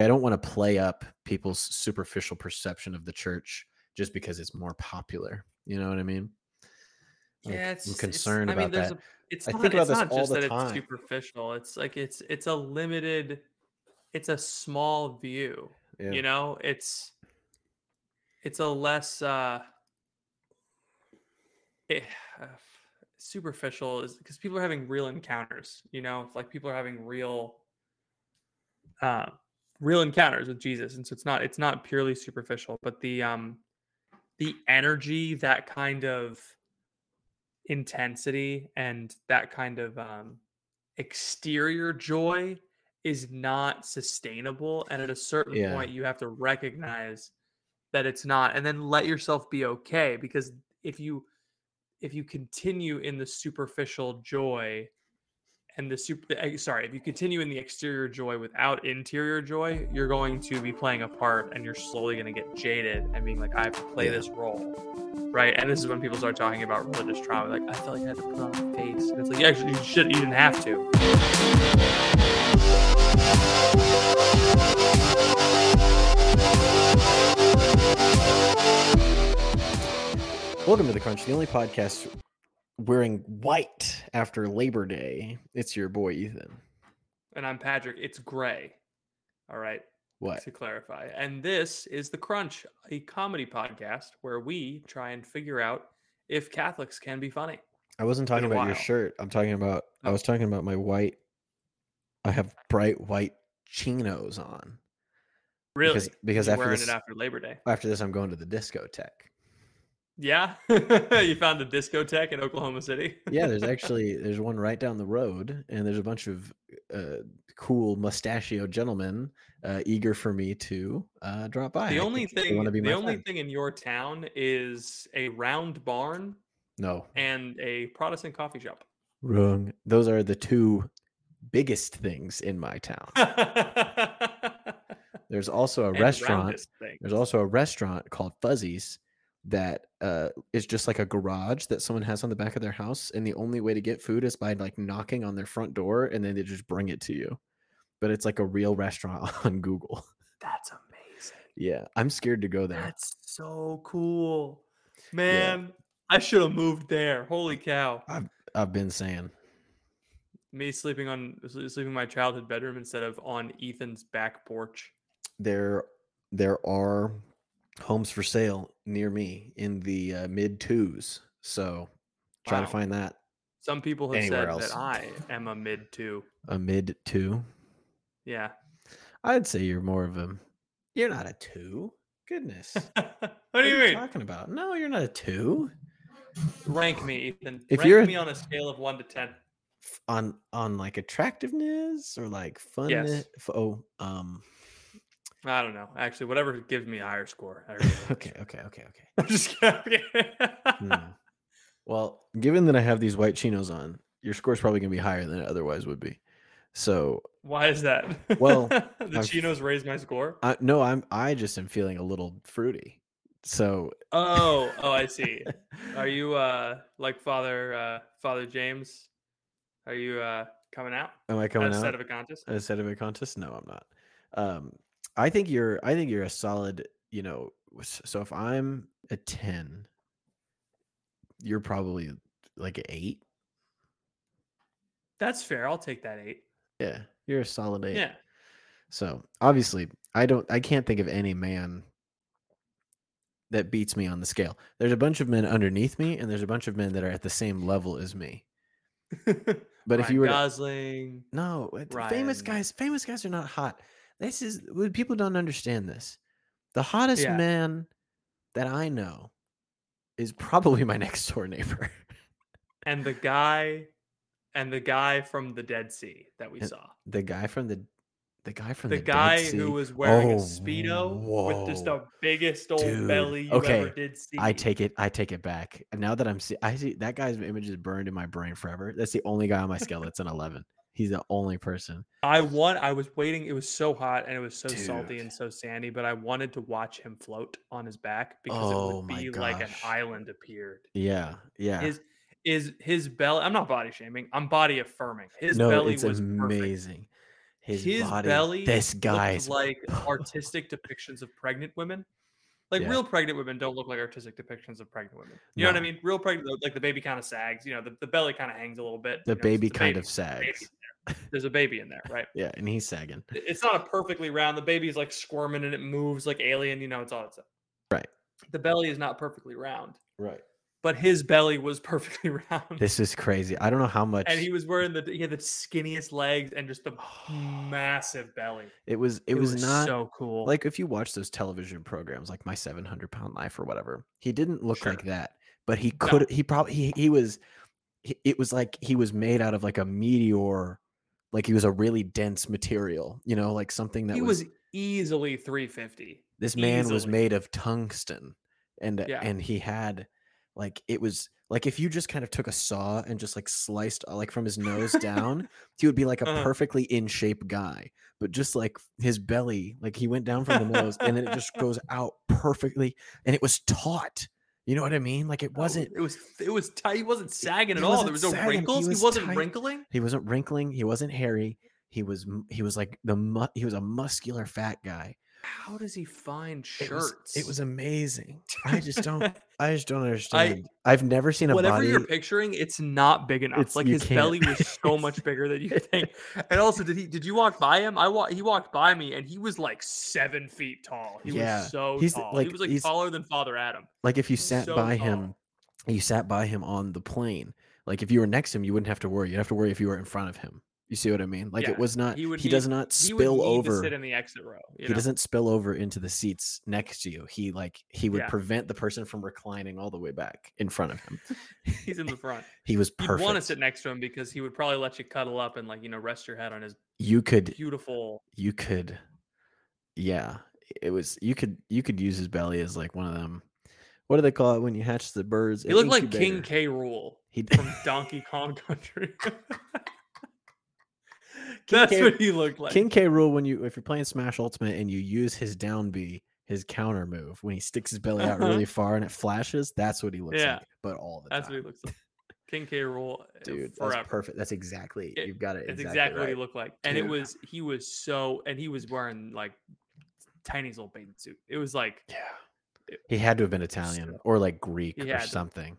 I don't want to play up people's superficial perception of the church just because it's more popular. You know what I mean? Like, Yeah, it's I'm it's- concerned I mean, about there's that. a it's I not, think about it's this not all just the that time. it's superficial. It's like it's it's a limited it's a small view. Yeah. You know, it's it's a less uh it, uh, superficial is because people are having real encounters, you know, like people are having real uh real encounters with Jesus. And so it's not it's not purely superficial, but the um the energy, that kind of intensity and that kind of um exterior joy is not sustainable and at a certain Yeah. point you have to recognize that it's not and then let yourself be okay because if you if you continue in the superficial joy and the super sorry if you continue in the exterior joy without interior joy you're going to be playing a part and you're slowly going to get jaded and being like i have to play Yeah. this role. Right? And this is when people start talking about religious trauma like i felt like i had to put on a face. And it's like yeah actually you should you didn't have to. Welcome to the Crunch, the only podcast wearing white after Labor Day. It's your boy Ethan. and i'm patrick it's gray all right What? to clarify. And this is The Crunch, a comedy podcast where we try and figure out if Catholics can be funny. I wasn't talking about your shirt. I'm talking about. I Oh. was talking about my white. I have bright white chinos on. Really? Because- because after wearing this- it after Labor Day. After this, I'm going to the discotheque. Yeah. you found a discotheque in Oklahoma City. Yeah, there's actually there's one right down the road, and there's a bunch of uh, cool mustachio gentlemen uh, eager for me to uh, drop by. the only thing the only friend. thing in your town is a round barn no and a Protestant coffee shop. wrong. Those are the two biggest things in my town. There's also a And restaurant. There's also a restaurant called Fuzzies that uh, is just like a garage that someone has on the back of their house, and the only way to get food is by like knocking on their front door, and then they just bring it to you. But it's like a real restaurant on Google. That's amazing. Yeah, I'm scared to go there. That's so cool. Man, I should have moved there. Holy cow. I've I've been saying. Me sleeping on sleeping in my childhood bedroom instead of on Ethan's back porch. there there are homes for sale near me in the uh, mid twos so try to find that Some people have said else. that I am a mid two. a mid two Yeah. i'd say you're more of a you're not a two goodness what do you mean? talking about no you're not a two Rank me, Ethan. If Rank you're me on a scale of one to ten. On on like attractiveness or like fun Yes. oh um I don't know. Actually, whatever gives me a higher score. Really okay okay okay okay I'm just kidding. Hmm. well given that i have these white chinos on your score's probably going to be higher than it otherwise would be so Why is that? Well, the I've- chinos raised my score. I, no, I'm I just am feeling a little fruity. So Oh, oh, I see. Are you uh like Father uh Father James? Are you uh coming out am I coming out set of a contest? as head of a contest? No, I'm not. Um, I think you're I think you're a solid. You know, so if I'm a ten, you're probably like an eight. That's fair. I'll take that eight. Yeah, you're a solid eight. Yeah. So obviously, I don't. I can't think of any man that beats me on the scale. There's a bunch of men underneath me, and there's a bunch of men that are at the same level as me. But if you were to, Gosling, No, uh, th- famous guys. Famous guys are not hot. This is people don't understand this. The hottest Yeah. man that I know is probably my next door neighbor. and the guy, and the guy from the Dead Sea that we And saw. the guy from the the guy from The, the, guy who was wearing a Oh, speedo with just the biggest old Dude, belly you okay, ever did see. I take it. I take it back. Now that I'm see, I see that guy's image is burned in my brain forever. That's the only guy on my an 11. He's the only person. I want. I was waiting. It was so hot and it was so salty and so sandy, but I wanted to watch him float on his back because Oh it would oh my be like an island appeared. Yeah, yeah. His is his belly. I'm not body shaming. I'm body affirming. His no, belly was perfect. amazing. His, his body. belly This guy's like artistic depictions of pregnant women. Like Yeah. real pregnant women don't look like artistic depictions of pregnant women. You know what I mean? Real pregnant, like the baby kind of sags. You know, the, the belly kind of hangs a little bit. the you know, baby a kind of sags. There's a baby in there, right? Yeah, and he's sagging. It's not a perfectly round. The baby's like squirming and it moves like alien. You know, it's all it's. Right. The belly is not perfectly round, Right. but his belly was perfectly round. This is crazy. I don't know how much and he was wearing the he had the skinniest legs and just the massive belly. it was. It, was, not so cool. like if you watch those television programs like my 700 pound life or whatever he didn't look Sure. like that but he could he probably he, he was he, it was like he was made out of like a meteor like he was a really dense material you know like something that he was, was easily 350. this man was made of tungsten and Yeah. and he had like it was like if you just kind of took a saw and just like sliced uh, like from his nose down he would be like a Uh-huh. perfectly in shape guy but just like his belly like he went down from the nose and then it just goes out perfectly and it was taut you know what i mean like it wasn't It was it was tight. He wasn't sagging at all. There was no sagging, wrinkles. He, was not wrinkling. he wasn't wrinkling he wasn't hairy he was he was like the he was a muscular fat guy How does he find it was, shirts? it was amazing i just don't I just don't understand. I, have never seen a Whatever body. you're picturing, it's not big enough. It's- like his can't. belly was so much bigger than you think. And also, did he? Did you walk by him? I walk. He walked by me, and he was like seven feet tall. He Yeah, was so he's, tall. like- he was like taller than Father Adam. like if you sat so by tall. him, you sat by him on the plane. Like if you were next to him, you wouldn't have to worry. You'd have to worry if you were in front of him. You see what I mean? Like Yeah, it was not. he He, would does need- not He would spill over. sit in the exit row. He know? doesn't spill over into the seats next to you. He like he would Yeah. prevent the person from reclining all the way back in front of him. He's in the front. He was perfect. You'd want to sit next to him because he would probably let you cuddle up and like you know rest your head on his you could beautiful. you could yeah it was you could you could use his belly as like one of them what do they call it when you hatch the birds He looked like King. K. Rool he from Donkey Kong Country. That's K- what he looked like. king k rool when you if you're playing smash ultimate and you use his down b his counter move when he sticks his belly out Uh-huh. really far and it flashes that's what he looks Yeah. like but all the That's time what he looks like. King K. Rool, uh, dude forever. that's perfect that's exactly It- you've got it It's exactly, exactly, what he looked like, and it was he was so, and he was wearing like tiny little bathing suit. It was like, yeah It- he had to have been italian so- or like greek or had to. something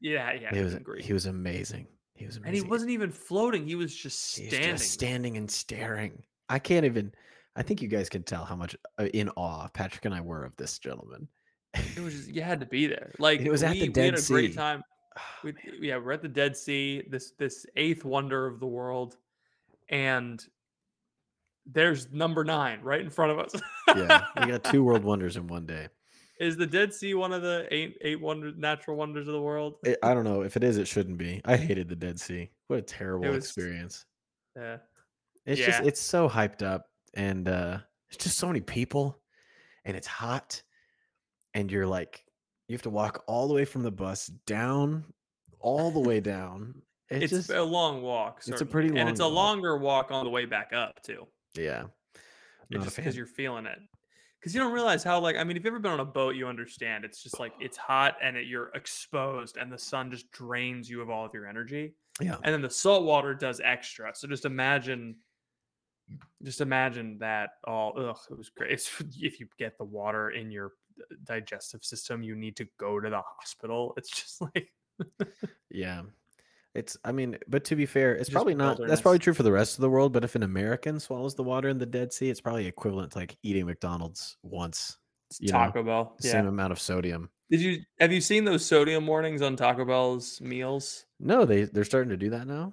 yeah, yeah, he was great. he was amazing he was and he wasn't even floating; he was just standing. just standing and staring. I can't even. I think you guys can tell how much uh, in awe Patrick and I were of this gentleman. It was just you had to be there. Like It was at we, the we Dead had a great Sea. time. We, yeah, we're at the Dead Sea, this this eighth wonder of the world, and there's number nine right in front of us. yeah, we got two world wonders in one day. Is the Dead Sea one of the eight eight wonders, natural wonders of the world? It- I don't know if it is. It shouldn't be. I hated the Dead Sea. What a terrible was- experience. Yeah. It's just it's so hyped up, and uh it's just so many people, and it's hot, and you're like you have to walk all the way from the bus down, all the way down. It It's just a long walk. it's a certainly, pretty and it's a walk. longer walk on the way back up too. yeah. It's just because you're feeling it. Because you don't realize how like I mean, if you've ever been on a boat, you understand. It's just like it's hot and it, you're exposed, and the sun just drains you of all of your energy. Yeah. And then the salt water does extra. So just imagine, just imagine that all. Ugh, it was great. It's, if you get the water in your digestive system, you need to go to the hospital. It's just like Yeah. It's I mean, but to be fair, it's Just probably not that's probably true for the rest of the world, but if an American swallows the water in the Dead Sea, it's probably equivalent to like eating McDonald's once. it's You know, Taco Bell. The Yeah. Same amount of sodium. Did you have you seen those sodium warnings on Taco Bell's meals? No, they they're starting to do that now.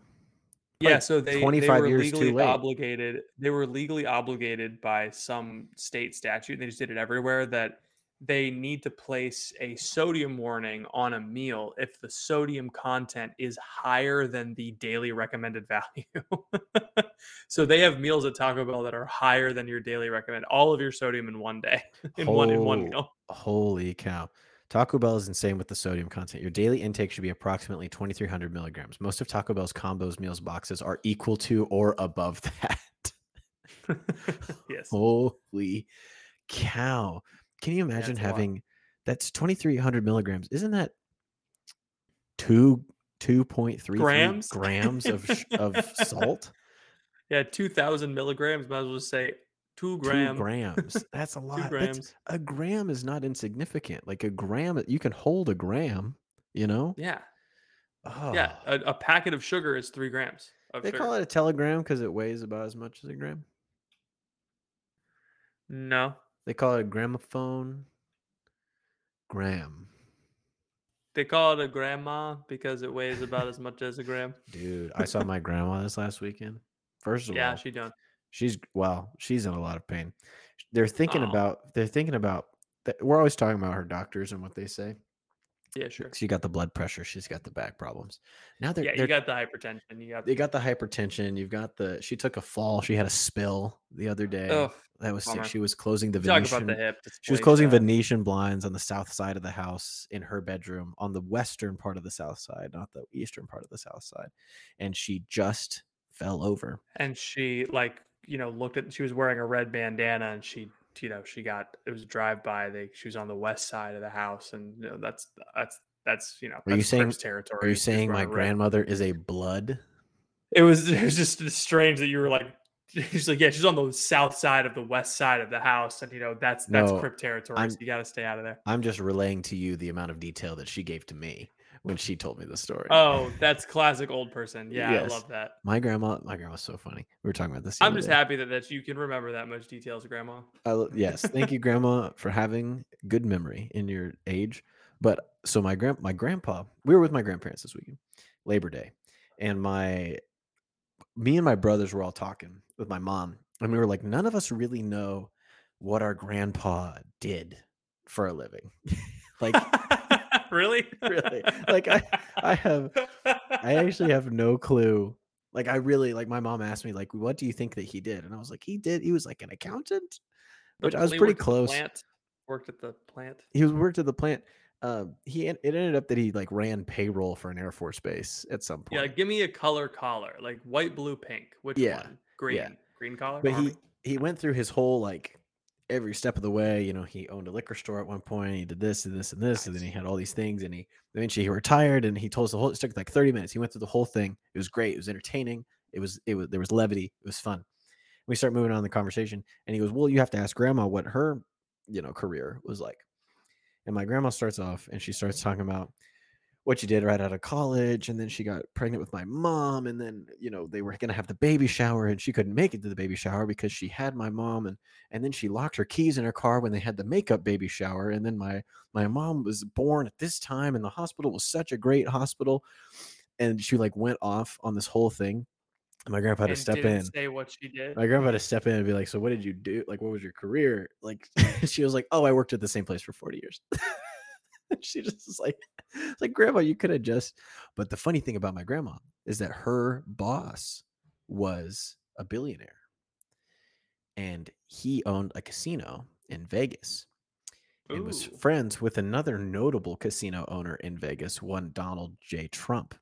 Yeah, so they, they 25 were years too legally late. obligated. They were legally obligated by some state statute. They just did it everywhere that they need to place a sodium warning on a meal if the sodium content is higher than the daily recommended value. so they have meals at Taco Bell that are higher than your daily recommend. All of your sodium in one day, in one in one meal. Holy cow. Taco Bell is insane with the sodium content. Your daily intake should be approximately 2300 milligrams. Most of Taco Bell's combos meals boxes are equal to or above that. yes. Holy cow. Can you imagine lot. having that's 2300 milligrams? Isn't that two 2.3 Grams? grams of of salt? Yeah, two thousand milligrams. Might as well just say two Two grams. That's a lot. Two That's- grams. a gram is not insignificant. Like a gram, you can hold a gram. You know. Yeah, Oh. yeah. A, a packet of sugar is three grams. Of They sugar. call it a telegram because it weighs about as much as a gram. no. They call it a gramophone. Gram. They call it a grandma because it weighs about as much as a gram. Dude, I saw my grandma this last weekend. First of Yeah, all, she done. she's well, she's in a lot of pain. They're thinking Aw. about they're thinking about we're always talking about her doctors and what they say. Yeah, sure. She got the blood pressure, she's got the back problems. Now they're, Yeah, they're you got the hypertension. You got. they got the hypertension, you've got the she took a fall, she had a spill the other day. Oh, that was sick. bummer. She was closing the talk Venetian about the hip. She was closing uh, Venetian blinds on the south side of the house in her bedroom on the western part of the south side, not the eastern part of the south side. And she just fell over. and she like you know looked at. She was wearing a red bandana, and she you know she got it was a drive by. They she was on the west side of the house, and you know that's that's that's you know. Are you saying- territory? Are you saying my wearing a red- grandmother is a blood? It was it was just strange that you were like. She's like, yeah, she's on the south side of the west side of the house, and you know that's that's No, Crip territory. I'm- so you got to stay out of there. I'm just relaying to you the amount of detail that she gave to me when she told me the story. Oh, that's classic old person. Yeah, Yes. I love that. my grandma, my grandma's so funny. We were talking about this. I'm just day. happy that, that you can remember that much details, Grandma. I yes, thank you, Grandma, for having good memory in your age. But so my grand my grandpa, we were with my grandparents this weekend, Labor Day, and my me and my brothers were all talking with my mom, and we were like, none of us really know what our grandpa did for a living. like really? really, like I I have I actually have no clue. Like I really like my mom asked me like, what do you think that he did? And I was like, he did. He was like an accountant, which I was pretty worked at the close. plant- Worked at the plant. he was worked at the plant. Um, he it ended up that he like ran payroll for an Air Force base at some point. Yeah, give me a color collar, like white, blue, pink. Which Yeah, one? Green. yeah. Green collar. but Army? he he went through his whole like every step of the way. You know, he owned a liquor store at one point. He did this and this and this, and then he had all these things. And he eventually he retired, and he told us the whole. It took like thirty minutes. He went through the whole thing. It was great. It was entertaining. It was it was there was levity. It was fun. We start moving on the conversation, and he goes, "Well, you have to ask Grandma what her you know career was like." And my grandma starts off, and she starts talking about what she did right out of college and then she got pregnant with my mom and then you know they were going to have the baby shower and she couldn't make it to the baby shower because she had my mom and and then she locked her keys in her car when they had the makeup baby shower and then my my mom was born at this time and the hospital was such a great hospital and she like went off on this whole thing and my grandpa had to step didn't in. Say what she did. my grandpa had to step in and be like so what did you do? Like what was your career? Like she was like oh i worked at the same place for 40 years she just was like it's like grandma you could have just but the funny thing about my grandma is that her boss was a billionaire and he owned a casino in vegas and was friends with another notable casino owner in vegas one donald j trump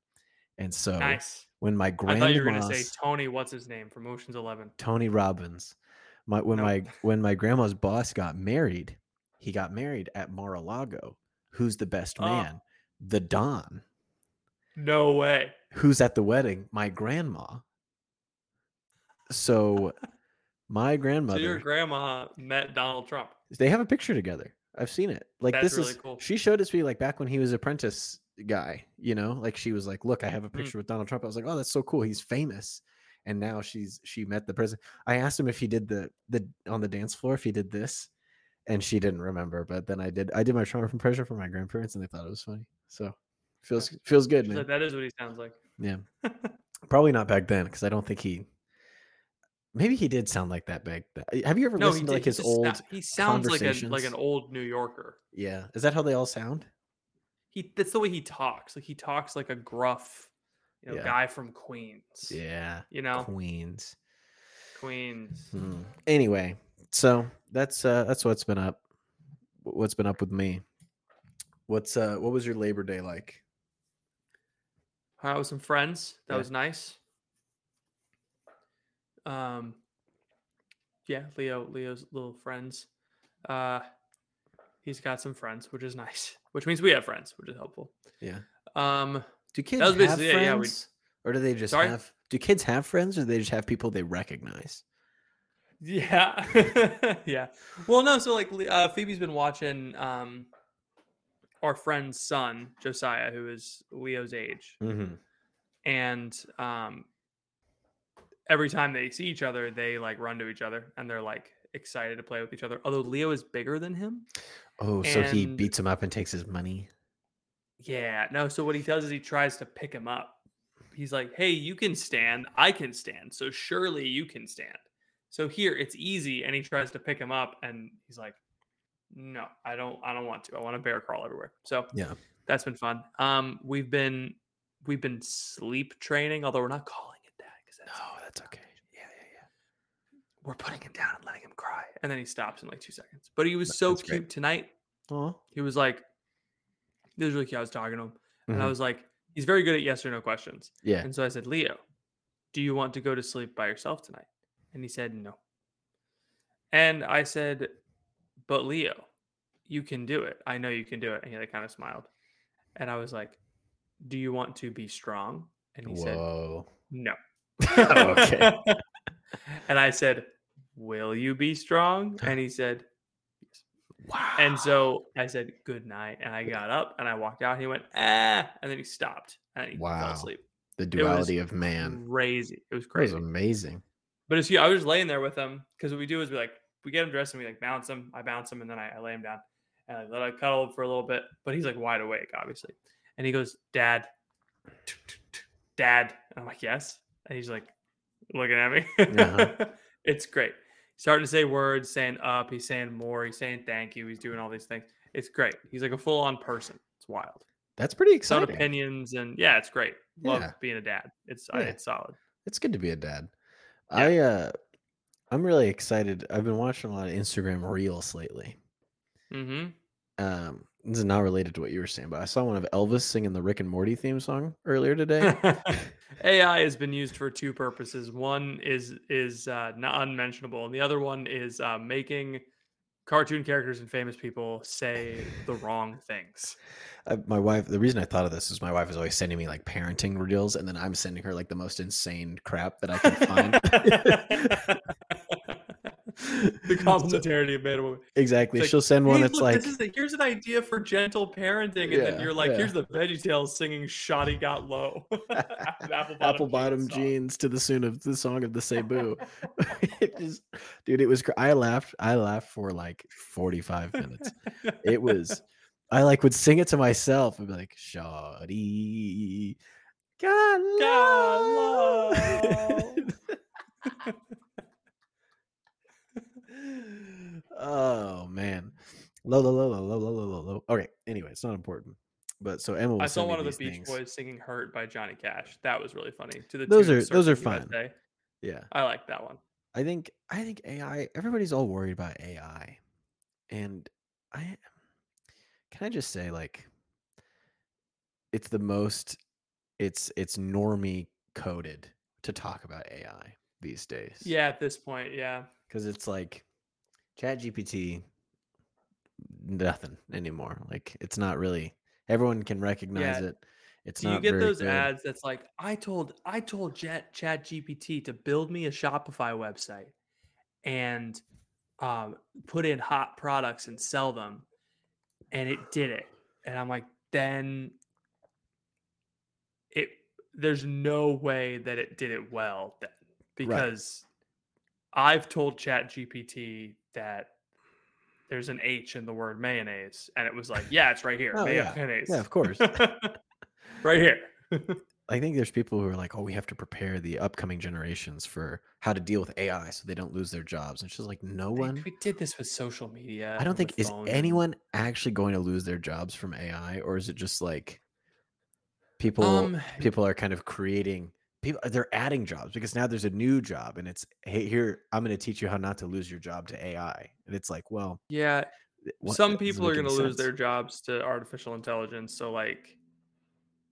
and so nice. when my I grandma thought you were gonna say Tony. What's his name from Ocean's Eleven? Tony Robbins. My when Nope. my when my grandma's boss got married, he got married at Mar-a-Lago. Who's the best Oh. man? The Don. No way. Who's at the wedding? My grandma. So my grandmother. So your grandma met Donald Trump. they have a picture together. I've seen it. Like That's this really is cool. she showed it to me like back when he was apprentice guy, you know, like she was like, "Look, I have a Mm. picture with Donald Trump." I was like, "Oh, that's so cool. He's famous." And now she's she met the president. I asked him if he did the the on the dance floor if he did this, and she didn't remember. But then I did. I did my Trump impression for my grandparents, and they thought it was funny. So feels feels good, She's man. like, that is what he sounds like. Yeah, probably not back then because I don't think he. Maybe he did sound like that back then. Have you ever No, listened to like his old? he sounds like a like an old New Yorker. Yeah, is that how they all sound? He that's the way he talks. Like he talks like a gruff, you know, Yeah. guy from Queens. Yeah, You know, Queens. Queens. Hmm. Anyway, so that's uh that's what's been up. What's been up with me? What's uh what was your Labor Day like? Hung was with some friends. That Yeah. was nice. Um, yeah, Leo, Leo's little friends. Uh, he's got some friends, which is nice. Which means we have friends, which is helpful. Yeah. Um, Do kids have basically it, yeah, we- friends? or do they just Sorry? have? Do kids have friends, or do they just have people they recognize? Yeah, yeah. Well, no. So like, uh, Phoebe's been watching um, our friend's son Josiah, who is Leo's age, Mm-hmm. and um, every time they see each other, they like run to each other, and they're like excited to play with each other. Although Leo is bigger than him. Oh, so he beats him up and takes his money. Yeah, no. So what he does is he tries to pick him up. He's like, "Hey, you can stand. I can stand. So surely you can stand. So here, it's easy." And he tries to pick him up, and he's like, "No, I don't. I don't want to. I want to bear crawl everywhere." So Yeah. that's been fun. Um, we've been we've been sleep training, although we're not calling it that because that's No, that's okay. Yeah, yeah, yeah. we're putting him down and letting him cry, and then he stops in like two seconds. But he was so That's cute great. tonight. Oh, He was like, "This was really cute." I was talking to him, and I was like, "He's very good at yes or no questions." Mm-hmm. yeah. And so I said, Leo, do you want to go to sleep by yourself tonight? And he said, no. And I said, but Leo, you can do it. I know you can do it. And he like kind of smiled. And I was like, do you want to be strong? And he said, Whoa. no. Okay. and I said, will you be strong? And he said, Wow. and so I said, good night. And I got up and I walked out. And He went, ah. And then he stopped and he Wow. fell asleep. the duality of man. Crazy. It was That was crazy. amazing. But it's I was just laying there with him because what we do is we like we get him dressed and we like bounce him. I bounce him and then I, I lay him down and I let I cuddle him for a little bit. But he's like wide awake, obviously. And he goes, Dad, Dad. And I'm like, Yes. And he's like looking at me. Uh-huh. it's great. He's starting to say words, saying up, he's saying more, he's saying thank you, he's doing all these things. It's great. He's like a full on person. It's wild. That's pretty own opinions and yeah, it's great. Love Yeah. being a dad. It's I Yeah. it's solid. It's good to be a dad. Yeah. I uh I'm really excited. I've been watching a lot of Instagram reels lately. Mm-hmm. Um this is not related to what you were saying, but I saw one of Elvis singing the Rick and Morty theme song earlier today. AI has been used for two purposes. One is is uh, not unmentionable, and the other one is uh, making cartoon characters and famous people say the wrong things. I, my wife the reason i thought of this is my wife is always sending me like parenting reels and then i'm sending her like the most insane crap that i can find the complementarity of man and woman. exactly like, she'll send one Hey, that's look, like this is the, here's an idea for gentle parenting, and then you're like, yeah. here's the Veggie Tales singing "Shawty Got Low." Apple bottom, apple bottom jeans jeans to the tune of the song of the cebu it just dude it was cr- i laughed i laughed for like 45 minutes it was i like would sing it to myself and be like shawty got Low, low, low, low, low, low, low, low. Okay. Anyway, it's not important. But so Emma. I saw one of the Beach things. Boys singing "Hurt" by Johnny Cash. That was really funny. To the those are those are fun. USA. Yeah, I like that one. I think I think AI. Everybody's all worried about AI, and I can I just say like it's the most it's it's normie coded to talk about AI these days. Yeah, at this point, yeah. Because it's like Chat GPT nothing anymore. Like it's not really. Everyone can recognize Yeah. it. It's Do you get those good. ads that's like, I told I told Chat Chat GPT to build me a Shopify website and um, put in hot products and sell them, and it did it. And I'm like, then it there's no way that it did it well then because I've told Chat GPT that there's an H in the word mayonnaise, and it was like, yeah, it's right here, Oh, yeah. mayonnaise. Yeah, of course. right here. I think there's people who are like, oh, we have to prepare the upcoming generations for how to deal with AI so they don't lose their jobs. And it's just like, no one. We did this with social media. I don't think is phones anyone actually going to lose their jobs from AI, or is it just like people Um, people are kind of creating people they're adding jobs because now there's a new job and it's hey here I'm going to teach you how not to lose your job to AI, and it's like, well, yeah, what- some people are going to lose their jobs to artificial intelligence. So like,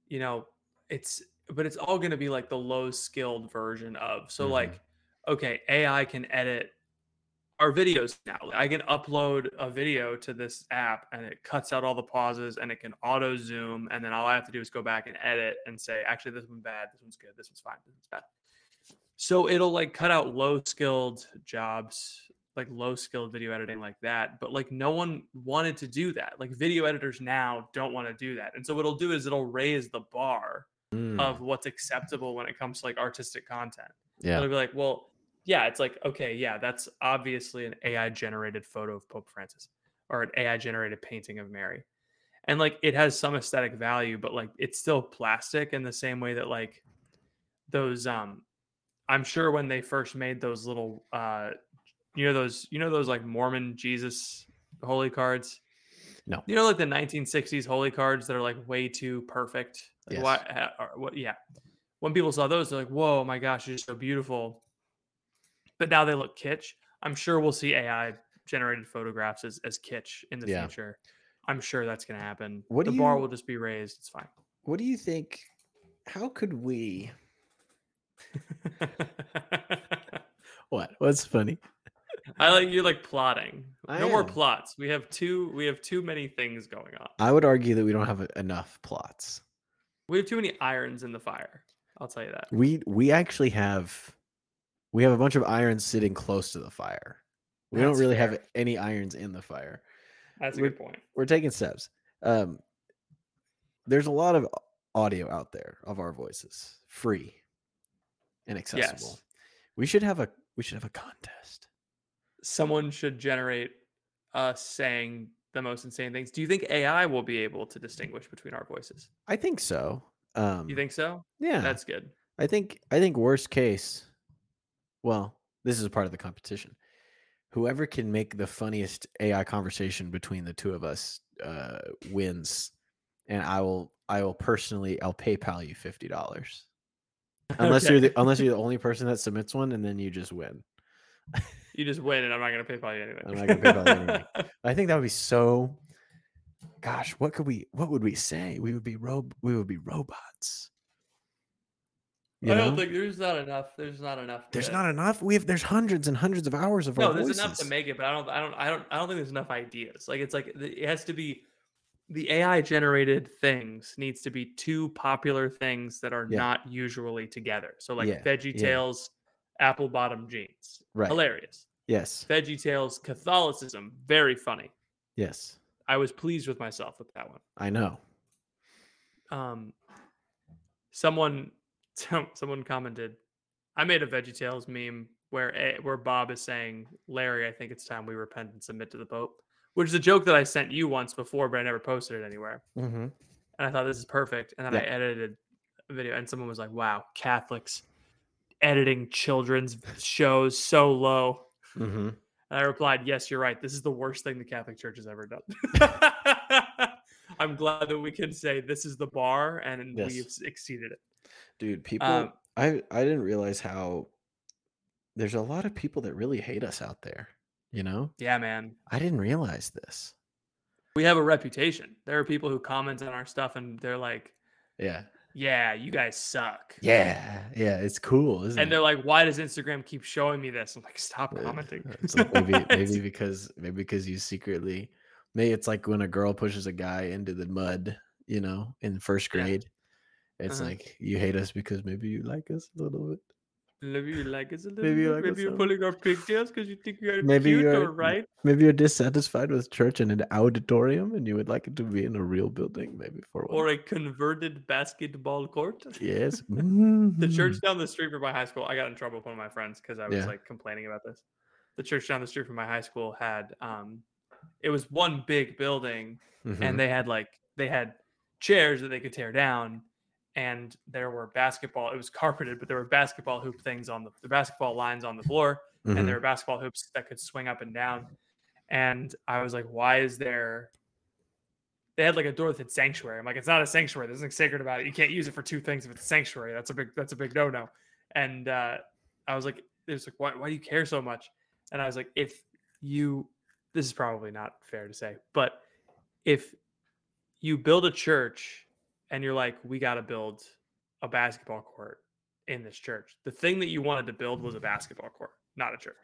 you know, it's but it's all going to be like the low skilled version of. So Mhm. like, okay, AI can edit our videos now. I can upload a video to this app and it cuts out all the pauses and it can auto zoom. And then all I have to do is go back and edit and say, actually, this one's bad. This one's good. This one's fine. This one's bad. So it'll like cut out low skilled jobs, like low skilled video editing like that. But like no one wanted to do that. Like video editors now don't want to do that. And so what it'll do is it'll raise the bar Mm, of what's acceptable when it comes to like artistic content. yeah. It'll be like, well, yeah, it's like, okay, yeah, that's obviously an AI generated photo of Pope Francis or an AI generated painting of Mary. And like it has some aesthetic value, but like it's still plastic in the same way that like those um I'm sure when they first made those little uh you know those you know those like Mormon Jesus holy cards? No. You know like the 1960s holy cards that are like way too perfect. Like Yes. what, what yeah. When people saw those, they're like, "Whoa, my gosh, you're so beautiful." But now they look kitsch. I'm sure we'll see AI generated photographs as, as kitsch in the Yeah. future. I'm sure that's going to happen. What the do bar will just be raised. It's fine. What do you think? How could we? What? What's funny? I like you're like plotting. I no more plots. We have too. We have too many things going on. I would argue that we don't have enough plots. We have too many irons in the fire. I'll tell you that. We we actually have we have a bunch of irons sitting close to the fire. We don't That's really have any irons in the fire. That's a We're- good point. We're taking steps. Um, there's a lot of audio out there of our voices, free and accessible. Yes. We should have a we should have a contest. Someone should generate us saying the most insane things. Do you think AI will be able to distinguish between our voices? I think so. Um, You think so? Yeah, That's good. I think I think worst case. Well, this is a part of the competition. Whoever can make the funniest AI conversation between the two of us uh, wins, and I will I will personally I'll PayPal you fifty dollars. Unless you're the unless you're the only person that submits one, and then you just win. You just win, and I'm not going to PayPal you anything. I'm not gonna PayPal you anything. I think that would be so. Gosh, what could we? What would we say? We would be rob. We would be robots. You I don't think there's not enough. There's not enough. There's to- not enough. We have. There's hundreds and hundreds of hours of No, there's voices. enough to make it, but I don't. I don't. I don't. I don't think there's enough ideas. Like it's like it has to be. The AI generated things needs to be two popular things that are Yeah. not usually together. So like Yeah, Veggie yeah. Tales, apple bottom jeans, Right. hilarious. Yes. Veggie Tales, Catholicism, very funny. Yes. I was pleased with myself with that one. I know. um someone some- someone commented i made a veggie tales meme where a, where bob is saying larry i think it's time we repent and submit to the pope which is a joke that i sent you once before but i never posted it anywhere Mm-hmm. and i thought this is perfect and then Yeah. i edited a video and someone was like wow catholics editing children's shows so low Mm-hmm. and I replied, Yes, you're right. This is the worst thing the Catholic Church has ever done. I'm glad that we can say this is the bar and Yes. we've exceeded it. Dude, people. Um, I I didn't realize how. There's a lot of people that really hate us out there. You know, Yeah, man. I didn't realize this. We have a reputation. There are people who comment on our stuff and they're like, Yeah. Yeah, you guys suck. Yeah. Yeah. It's cool, isn't it? And it? they're like, Why does Instagram keep showing me this? I'm like, Stop Uh, commenting. It's like maybe maybe because maybe because you secretly maybe it's like when a girl pushes a guy into the mud, you know, in first grade. It's Uh-huh. like you hate us because maybe you like us a little bit. Maybe you like us a little Maybe you bit. like Maybe you're some. pulling our pigtails because you think you're Maybe cute you're- or right. Maybe you're dissatisfied with church in an auditorium and you would like it to be in a real building, maybe for one. Or a converted basketball court. yes. The church Mhm. down the street from my high school, I got in trouble with one of my friends because I was Yeah. like complaining about this. The church down the street from my high school had um it was one big building Mhm. and they had like they had chairs that they could tear down and there were basketball it was carpeted but there were basketball hoop things on the, the basketball lines on the floor and Mhm. there were basketball hoops that could swing up and down. And i was like why is there they had like a door that said sanctuary. I'm like it's not a sanctuary. There's nothing sacred about it. You can't use it for two things if it's a sanctuary. That's a big that's a big no-no. And uh i was like it was like why, why do you care so much? And i was like if you this is probably not fair to say but if you build a church and you're like we got to build a basketball court in this church the thing that you wanted to build was a basketball court not a church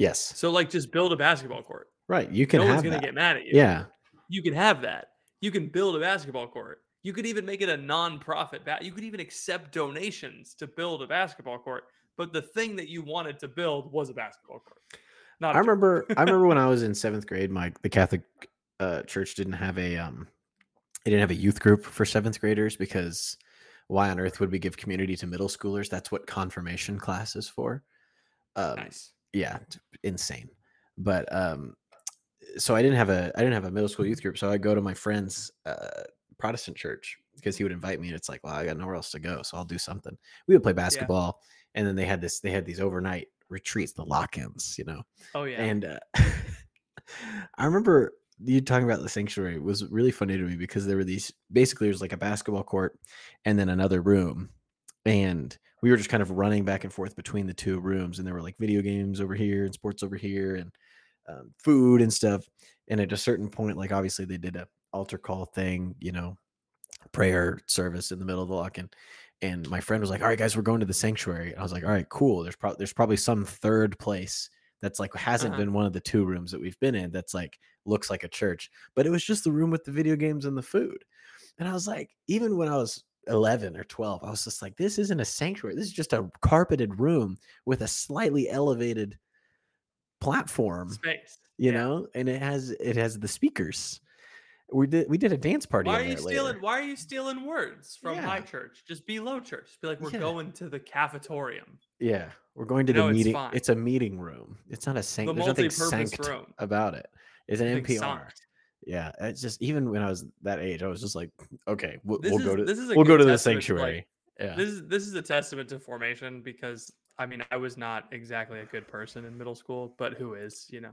Yes. So like just build a basketball court. Right. You can no one's gonna that. get mad at you. Yeah. You can have that. You can build a basketball court. You could even make it a non-profit. Ba- you could even accept donations to build a basketball court. But the thing that you wanted to build was a basketball court. Not. I remember I remember when I was in seventh grade, my the Catholic uh, church didn't have a um it didn't have a youth group for seventh graders because why on earth would we give community to middle schoolers? That's what confirmation class is for. Um, Nice. yeah insane but um so i didn't have a i didn't have a middle school youth group so i go to my friend's uh protestant church because he would invite me and it's like well i got nowhere else to go so i'll do something we would play basketball and then they had this they had these overnight retreats the lock-ins you know Oh yeah. and uh, i remember you talking about the sanctuary was really funny to me because there were these basically there's like a basketball court and then another room. And we were just kind of running back and forth between the two rooms and there were like video games over here and sports over here and um, food and stuff. And at a certain point like obviously they did a altar call thing you know prayer service in the middle of the lock and and my friend was like all right guys we're going to the sanctuary. And i was like all right cool. There's probably there's probably some third place that's like hasn't Uh-huh. been one of the two rooms that we've been in that's like looks like a church but it was just the room with the video games and the food and i was like even when i was 11 or 12 i was just like this isn't a sanctuary this is just a carpeted room with a slightly elevated platform Space. you Yeah. know and it has it has the speakers we did we did a dance party Why are you stealing? later. Why are you stealing words from my Yeah. church? Just be low church. Just be like, we're Yeah. going to the cafetorium, yeah we're going to the it's meeting fine. it's a meeting room it's not a sanctuary. the there's nothing sanct room. about it it's an Big npr yeah it's just even when i was that age i was just like okay we'll, we'll is go to this is a we'll go to the testament to, like, sanctuary. Yeah. This is this is a testament to formation because I mean I was not exactly a good person in middle school, but who is you know,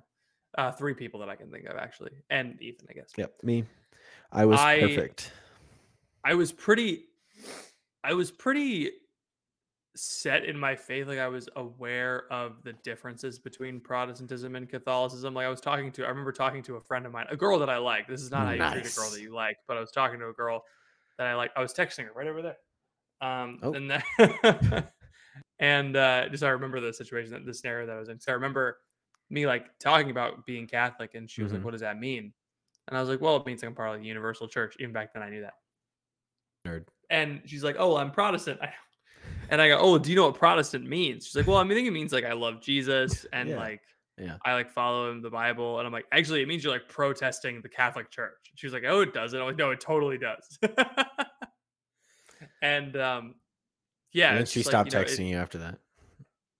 uh, three people that I can think of actually, and Ethan I guess. yep me. I was I- perfect. I was pretty, I was pretty set in my faith. Like I was aware of the differences between Protestantism and Catholicism. Like I was talking to, I remember talking to a friend of mine, a girl that I like. This is not how you treat a girl that you like, but I was talking to a girl that I like. I was texting her right over there. Um, Oh. and then, and uh, just I remember the situation, that the scenario that I was in. So I remember me like talking about being Catholic, and she was Mhm. like, "What does that mean?" And I was like, "Well, it means I'm part of the Universal Church." Even back then, I knew that. nerd And she's like, "Oh, I'm Protestant." I- And I go, "Oh, do you know what Protestant means?" She's like, "Well, I mean, I think it means like I love Jesus and Yeah, like yeah. I like follow him the Bible." And I'm like, "Actually, it means you're like protesting the Catholic Church." She was like, "Oh, it doesn't." I'm like, "No, it totally does." and um, yeah, and then she just like, stopped you know, it- texting you after that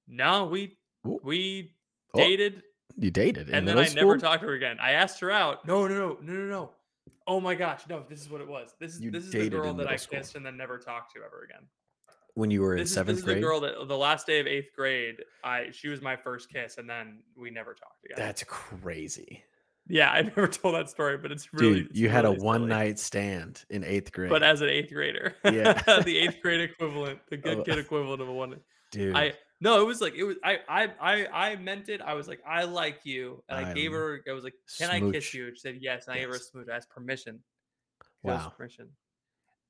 No, we Ooh. we Oh, dated, you dated and then I never talked to her again. I asked her out. No, no, no, no, no, no. Oh my gosh, no! This is what it was. This is You this is the girl that I school. kissed and then never talked to ever again. When you were in This is, this seventh is grade the girl that the last day of eighth grade. I she was my first kiss, and then we never talked again. that's crazy yeah, I never told that story, but it's really dude it's you had a one night stand in eighth grade but as an eighth grader. Yeah. the eighth grade equivalent, the good Oh. kid equivalent of a one. dude I no, it was like it was. I I I I meant it. I was like, I like you, and I, I gave her. I was like, Can I kiss you? She said yes, and I gave her a Yes. smooch. I asked permission. She wow permission.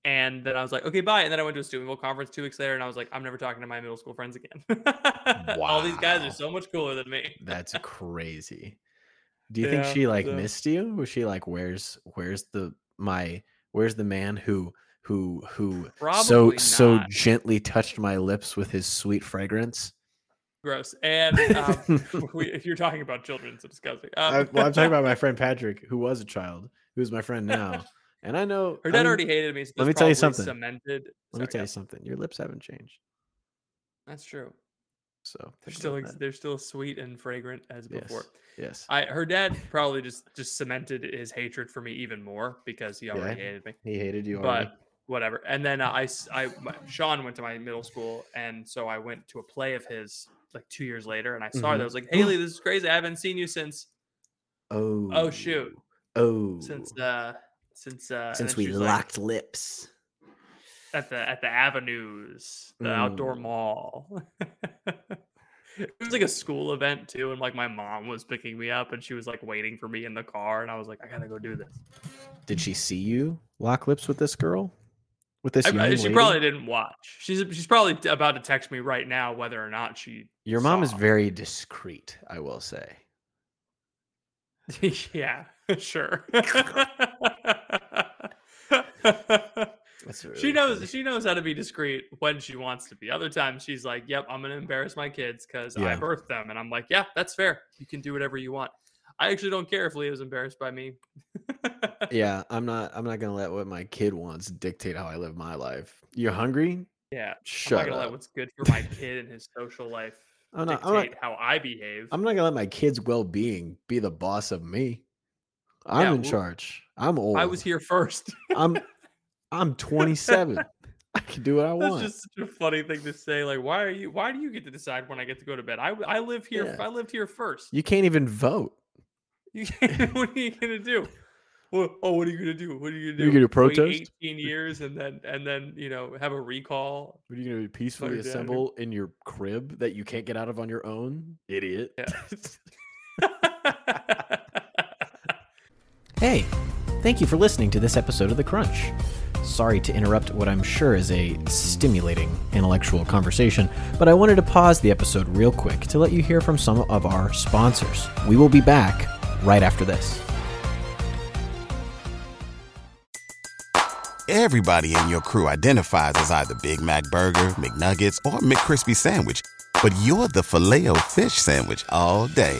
And then I was like, okay, bye. And then I went to a student conference two weeks later, and I was like, I'm never talking to my middle school friends again. All these guys are so much cooler than me. that's crazy do you think she like so- missed you was she like where's where's the my where's the man who who who so Probably so not. gently touched my lips with his sweet fragrance Gross. And um, we, if you're talking about children, it's disgusting. Um, I, well i'm talking about my friend patrick who was a child who's my friend now and i know her I dad mean, already hated me. So let me tell you something. Cemented. let me Sorry, tell you something your lips haven't changed That's true. so They're still they're still sweet and fragrant as before. yes I her dad probably just just cemented his hatred for me even more because he already Yeah. hated me. he hated you already But whatever. And then uh, I my, Sean went to my middle school, and so I went to a play of his like two years later, and I saw her. Mhm. That I was like, Haley, this is crazy. I haven't seen you since Oh. oh shoot. oh since uh since uh since we she was like, locked lips at the at the avenues the outdoor Mm. mall it was like a school event too and like my mom was picking me up and she was like waiting for me in the car and i was like i gotta go do this Did she see you lock lips with this girl? with this I- young I- lady. she probably didn't watch. She's she's probably about to text me right now whether or not she. Your mom is very discreet, I will say. yeah, sure. That's she knows funny. she knows how to be discreet when she wants to be. Other times she's like, "Yep, I'm gonna embarrass my kids because I birthed them," and I'm like, "Yeah, that's fair. You can do whatever you want." I actually don't care if Leah's embarrassed by me. Yeah, I'm not. I'm not gonna let what my kid wants dictate how I live my life. You're hungry? Yeah, I'm Shut not gonna let up. what's good for my kid and his social life I'm not. I'm not, dictate how I behave. I'm not gonna let my kid's well-being be the boss of me. I'm Yeah, in charge. I'm old. I was here first. I'm. I'm 27. I can do what I want. That's just such a funny thing to say. Like, why are you? Why do you get to decide when I get to go to bed? I I live here. Yeah. I lived here first. You can't even vote. You can't, what are you gonna do? Well, oh, what are you gonna do? What are you gonna do? You gonna Wait protest? eighteen years and then and then you know have a recall. What are you gonna peacefully your dad or- assemble in your crib that you can't get out of on your own? Idiot. Yeah. Hey, thank you for listening to this episode of The Crunch. Sorry to interrupt what I'm sure is a stimulating intellectual conversation, but I wanted to pause the episode real quick to let you hear from some of our sponsors. We will be back right after this. Everybody in your crew identifies as either Big Mac Burger, McNuggets, or McCrispy Sandwich. But you're the Filet-O-Fish Sandwich all day.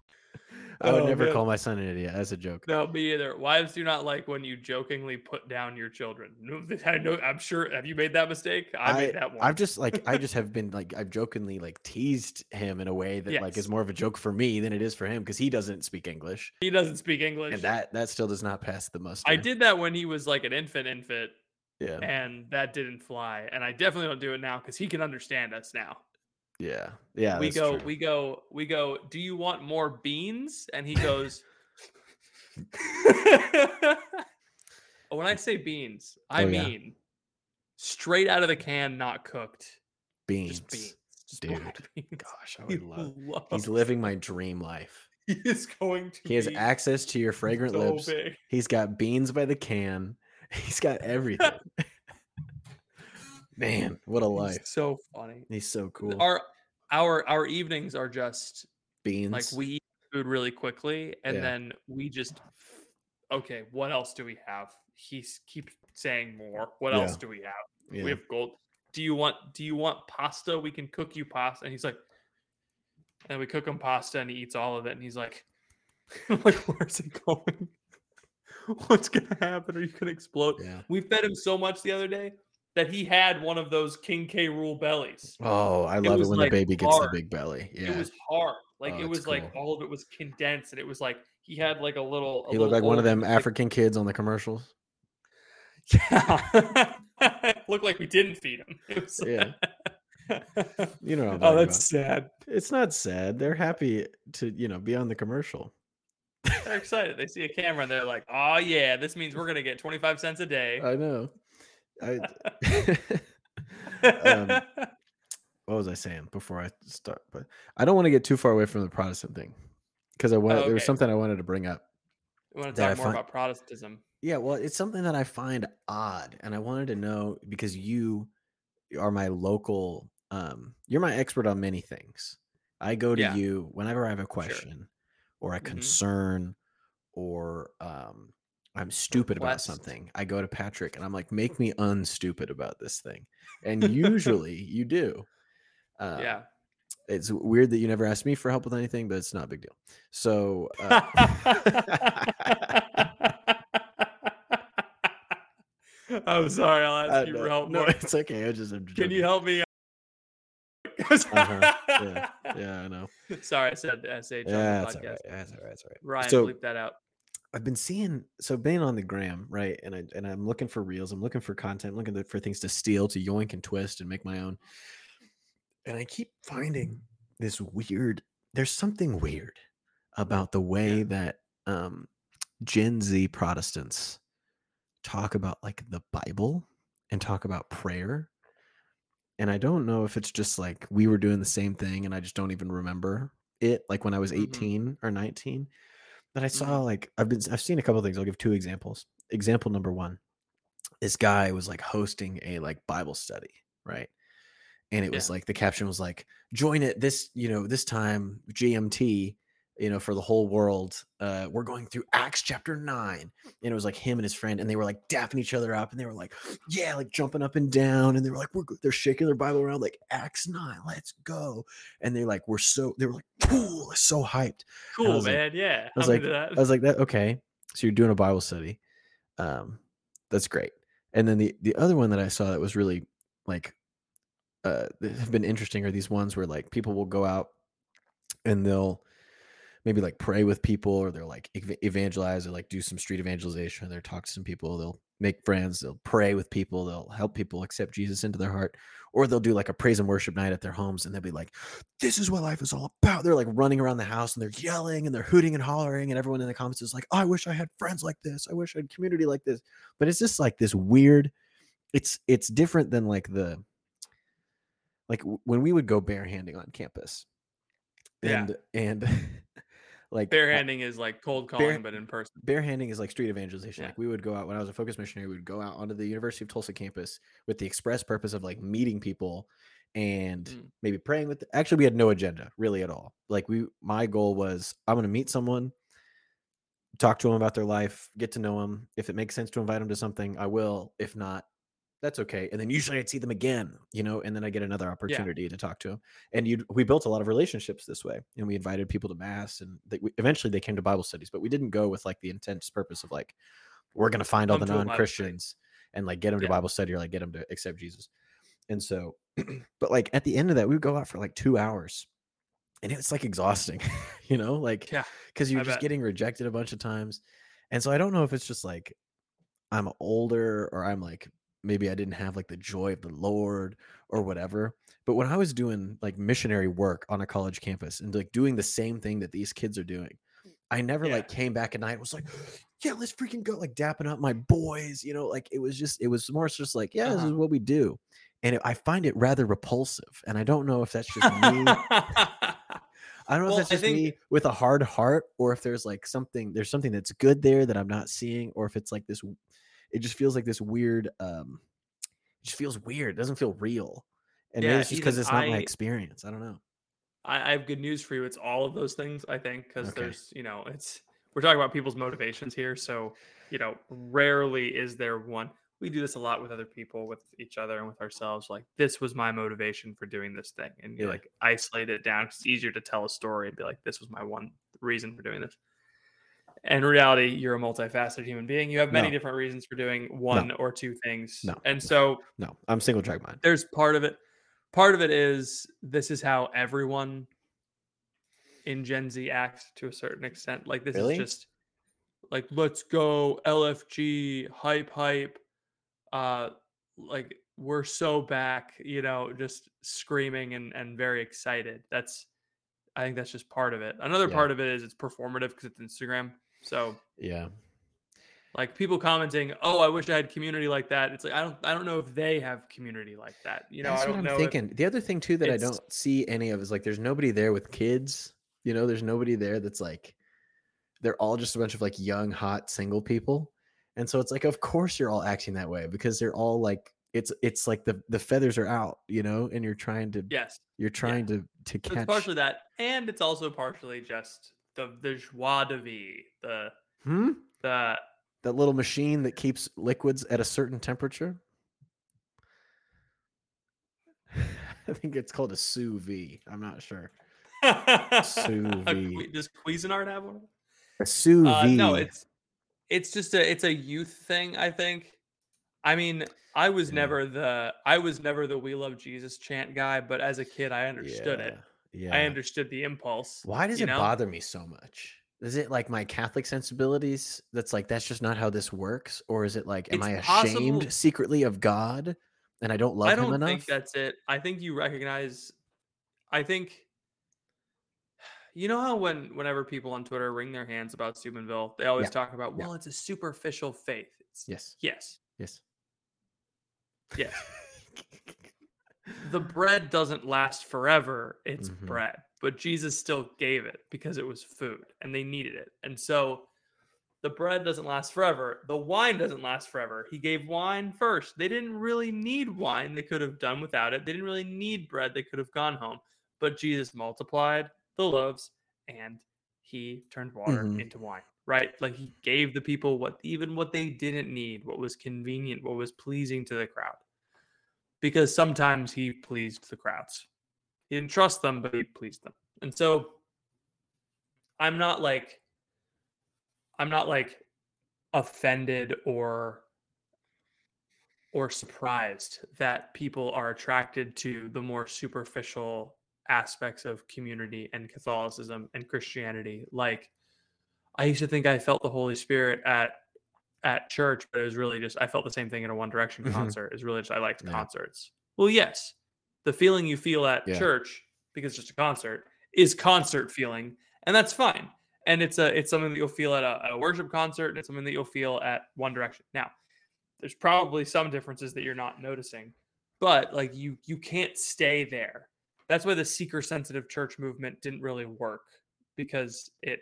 I would Oh, never man. call my son an idiot as a joke. no, me either. Wives do not like when you jokingly put down your children. I know. I'm sure. Have you made that mistake? I, made that one. I've just like I just have been like I've jokingly like teased him in a way that like is more of a joke for me than it is for him because he doesn't speak English he doesn't speak English. and that that still does not pass the muster. I did that when he was like an infant, infant, Yeah. and that didn't fly. And I definitely don't do it now because he can understand us now. Yeah. Yeah. we go, true. we go, we go. Do you want more beans? And he goes. when I say beans, I Oh, yeah. mean straight out of the can, not cooked. beans. Just beans. Just Dude, beans. Gosh, I would love. He's living my dream life. He is going to. He has access to your fragrant so lips. big. He's got beans by the can. He's got everything. Man, what a He's life. so funny. He's so cool. Our our our evenings are just beans. like we eat food really quickly and Yeah. then we just okay what else do we have? He keeps saying more what else do we have? Yeah. we have gold. Do you want do you want pasta? We can cook you pasta. And he's like and we cook him pasta and he eats all of it and he's like like where's it going? What's gonna happen? Are you gonna explode? Yeah. we fed him so much the other day that he had one of those King K. Rool bellies Oh, I love it when like, the baby gets hard. the big belly. Yeah. it was hard like Oh, it was like all of it was condensed and it was like he had like a little a he looked little like one of them like- African kids on the commercials. yeah looked like we didn't feed him was Yeah. You know oh that's sad It's not sad. They're happy to, you know, be on the commercial. they're excited they see a camera and they're like oh yeah this means we're gonna get 25 cents a day I know. I um, what was I saying before I start? But I don't want to get too far away from the Protestant thing because I want Oh, there was something I wanted to bring up. we want to that I talk more find- about protestantism Yeah, well, it's something that I find odd, and I wanted to know because you are my local. Um, you're my expert on many things. I go to Yeah. you whenever I have a question or a Mhm. concern or um, I'm stupid about something. I go to Patrick and I'm like, make me unstupid about this thing, and usually you do. Uh, yeah it's weird that you never asked me for help with anything, but it's not a big deal. So. Uh, I'm sorry. I'll ask Uh, you no, for help. no, more. it's okay. I just am Can joking. you help me? Uh-huh, Yeah, yeah, I know. Sorry, I said SH on Yeah, the that's all podcast. right. That's all right. That's all right. Ryan, So- bleep that out. I've been seeing so being on the gram, right? And I and I'm looking for reels. I'm looking for content. Looking for things to steal, to yoink and twist and make my own. And I keep finding this weird. There's something weird about the way Yeah. that um Gen Z Protestants talk about like the Bible and talk about prayer. And I don't know if it's just like we were doing the same thing and I just don't even remember it like when I was Mhm. 18 or 19. But I saw Mhm. like I've been I've seen a couple things. I'll give two examples. Example number 1. This guy was like hosting a like Bible study, right? And it was like the caption was like join it this, you know, this time GMT, you know, for the whole world. Uh we're going through Acts chapter 9 and it was like him and his friend and they were like dapping each other up and they were like yeah like jumping up and down and they were like we're they're shaking their bible around like acts 9 let's go and they like were so they were like cool so hyped Cool, was like- man. yeah. I was I'm like i that. was like that okay so you're doing a bible study um that's great and then the the other one that i saw that was really like uh that have been interesting are these ones where like people will go out and they'll maybe like pray with people or they're like evangelize or like do some street evangelization or they'll talk to some people they'll make friends they'll pray with people they'll help people accept jesus into their heart or they'll do like a praise and worship night at their homes and they'll be like this is what life is all about. They're like running around the house and they're yelling and they're hooting and hollering and everyone in the comments is like i wish i had friends like this. I wish i had community like this. But it's just like this weird it's it's different than like the like when we would go barehanding on campus Yeah. and and like Barehanding is like cold calling, bare- but in person. barehanding is like street evangelization. Yeah. Like we would go out when I was a focus missionary, we would go out onto the University of Tulsa campus with the express purpose of like meeting people and Mm. maybe praying with. Actually, we had no agenda really at all. Like we, my goal was I'm going to meet someone, talk to them about their life, get to know them. If it makes sense to invite them to something, I will. If not, that's okay. And then usually I'd see them again, you know, and then I get another opportunity to talk to them. And you, we built a lot of relationships this way, and we invited people to mass, and they, we, eventually they came to Bible studies. But we didn't go with like the intense purpose of like we're going to find all the to a Bible non. Christians and like get them to Bible study or like get them to accept Jesus. And so, but like at the end of that, we would go out for like two hours, and it's like exhausting, you know, like Yeah, because you're I just bet. getting rejected a bunch of times. And so I don't know if it's just like I'm older or I'm like maybe I didn't have like the joy of the Lord or whatever. But when I was doing like missionary work on a college campus and like doing the same thing that these kids are doing, I never Yeah. like came back at night and was like, yeah, let's freaking go, like dapping up my boys, you know, like it was just, it was more just like, yeah, this Uh-huh. is what we do. And it, I find it rather repulsive. And I don't know if that's just me. I don't know Well, if that's just think- me with a hard heart, or if there's like something there's something that's good there that I'm not seeing, or if it's like this. It just feels like this weird. um It just feels weird. It doesn't feel real, and maybe Yeah, it's just because it's not my experience. I don't know. I, I have good news for you. It's all of those things, I think, because Okay. there's, you know, it's we're talking about people's motivations here. So, you know, rarely is there one. We do this a lot with other people, with each other, and with ourselves. Like, this was my motivation for doing this thing, and you Yeah. like isolate it down. It's easier to tell a story and be like, "This was my one reason for doing this." In reality, you're a multifaceted human being. You have many No. different reasons for doing one or two things, No. and so No, I'm single track mind. there's part of it part of it is this is how everyone in gen z acts to a certain extent like this Really? is just like let's go lfg hype hype uh like we're so back you know just screaming and and very excited that's i think that's just part of it another Yeah. part of it is it's performative because it's instagram so Yeah, like people commenting oh i wish i had community like that it's like i don't i don't know if they have community like that you know that's i don't what I'm know thinking. the other thing too that I don't see any of is like there's nobody there with kids. You know, there's nobody there that's like they're all just a bunch of like young, hot, single people. And so it's like, of course you're all acting that way because they're all like it's it's like the the feathers are out, you know, and you're trying to yes you're trying to to So catch it's partially that, and it's also partially just the the joie de vivre, the hmm? the that little machine that keeps liquids at a certain temperature. I think it's called a sous vide. I'm not sure. Sous vide. Does Cuisinart have one? A sous Uh, vide. no, it's it's just a it's a youth thing. I think. I mean, I was Yeah. never the I was never the "We Love Jesus" chant guy, but as a kid, I understood it. Yeah. I understood the impulse. Why does it know? bother me so much? Is it like my Catholic sensibilities that's like that's just not how this works, or is it like am It's I ashamed possible- secretly of God and I don't love I him don't enough? think that's it. I think you recognize. I think You know how when whenever people on Twitter wring their hands about Steubenville, they always Yeah. talk about, Yeah. well, it's a superficial faith. It's, Yes. yes, Yes. yes. The bread doesn't last forever. It's Mhm. bread, but Jesus still gave it because it was food and they needed it. And so the bread doesn't last forever. The wine doesn't last forever. He gave wine first. They didn't really need wine. They could have done without it. They didn't really need bread. They could have gone home. But Jesus multiplied the loaves and he turned water Mhm. into wine. Right? Like he gave the people what even what they didn't need, what was convenient, what was pleasing to the crowd because sometimes he pleased the crowds. He didn't trust them, but he pleased them. And so I'm not like I'm not like offended or or surprised that people are attracted to the more superficial aspects of community and Catholicism and Christianity. Like I used to think I felt the Holy Spirit at at church, but it was really just I felt the same thing in a One Direction Mhm. concert. Is really just I liked Yeah. concerts. Well, yes, the feeling you feel at Yeah. church because it's just a concert is concert feeling, and that's fine. And it's a it's something that you'll feel at a, a worship concert, and it's something that you'll feel at One Direction. Now, there's probably some differences that you're not noticing, but like you you can't stay there. That's why the seeker sensitive church movement didn't really work because it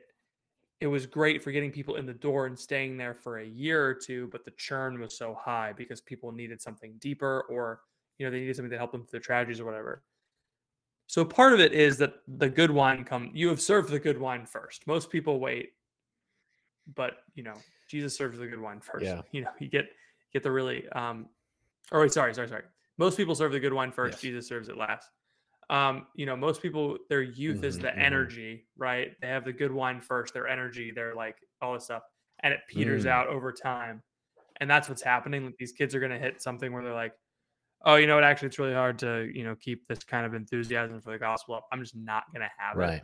it was great for getting people in the door and staying there for a year or two, but the churn was so high because people needed something deeper or you know they needed something to help them through their tragedies or whatever. So part of it is that the good wine come you have served the good wine first. Most people wait, but you know, Jesus serves the good wine first. Yeah. You know, you get get the really um or wait, sorry, sorry, sorry. Most people serve the good wine first, Yes. Jesus serves it last. Um, you know, most people their youth is Mhm, the mhm. energy, right? They have the good wine first, their energy, they're like all this stuff, and it peters Mm. out over time. And that's what's happening. Like these kids are gonna hit something where they're like, oh, you know what? Actually, it's really hard to, you know, keep this kind of enthusiasm for the gospel up. I'm just not gonna have Right. it.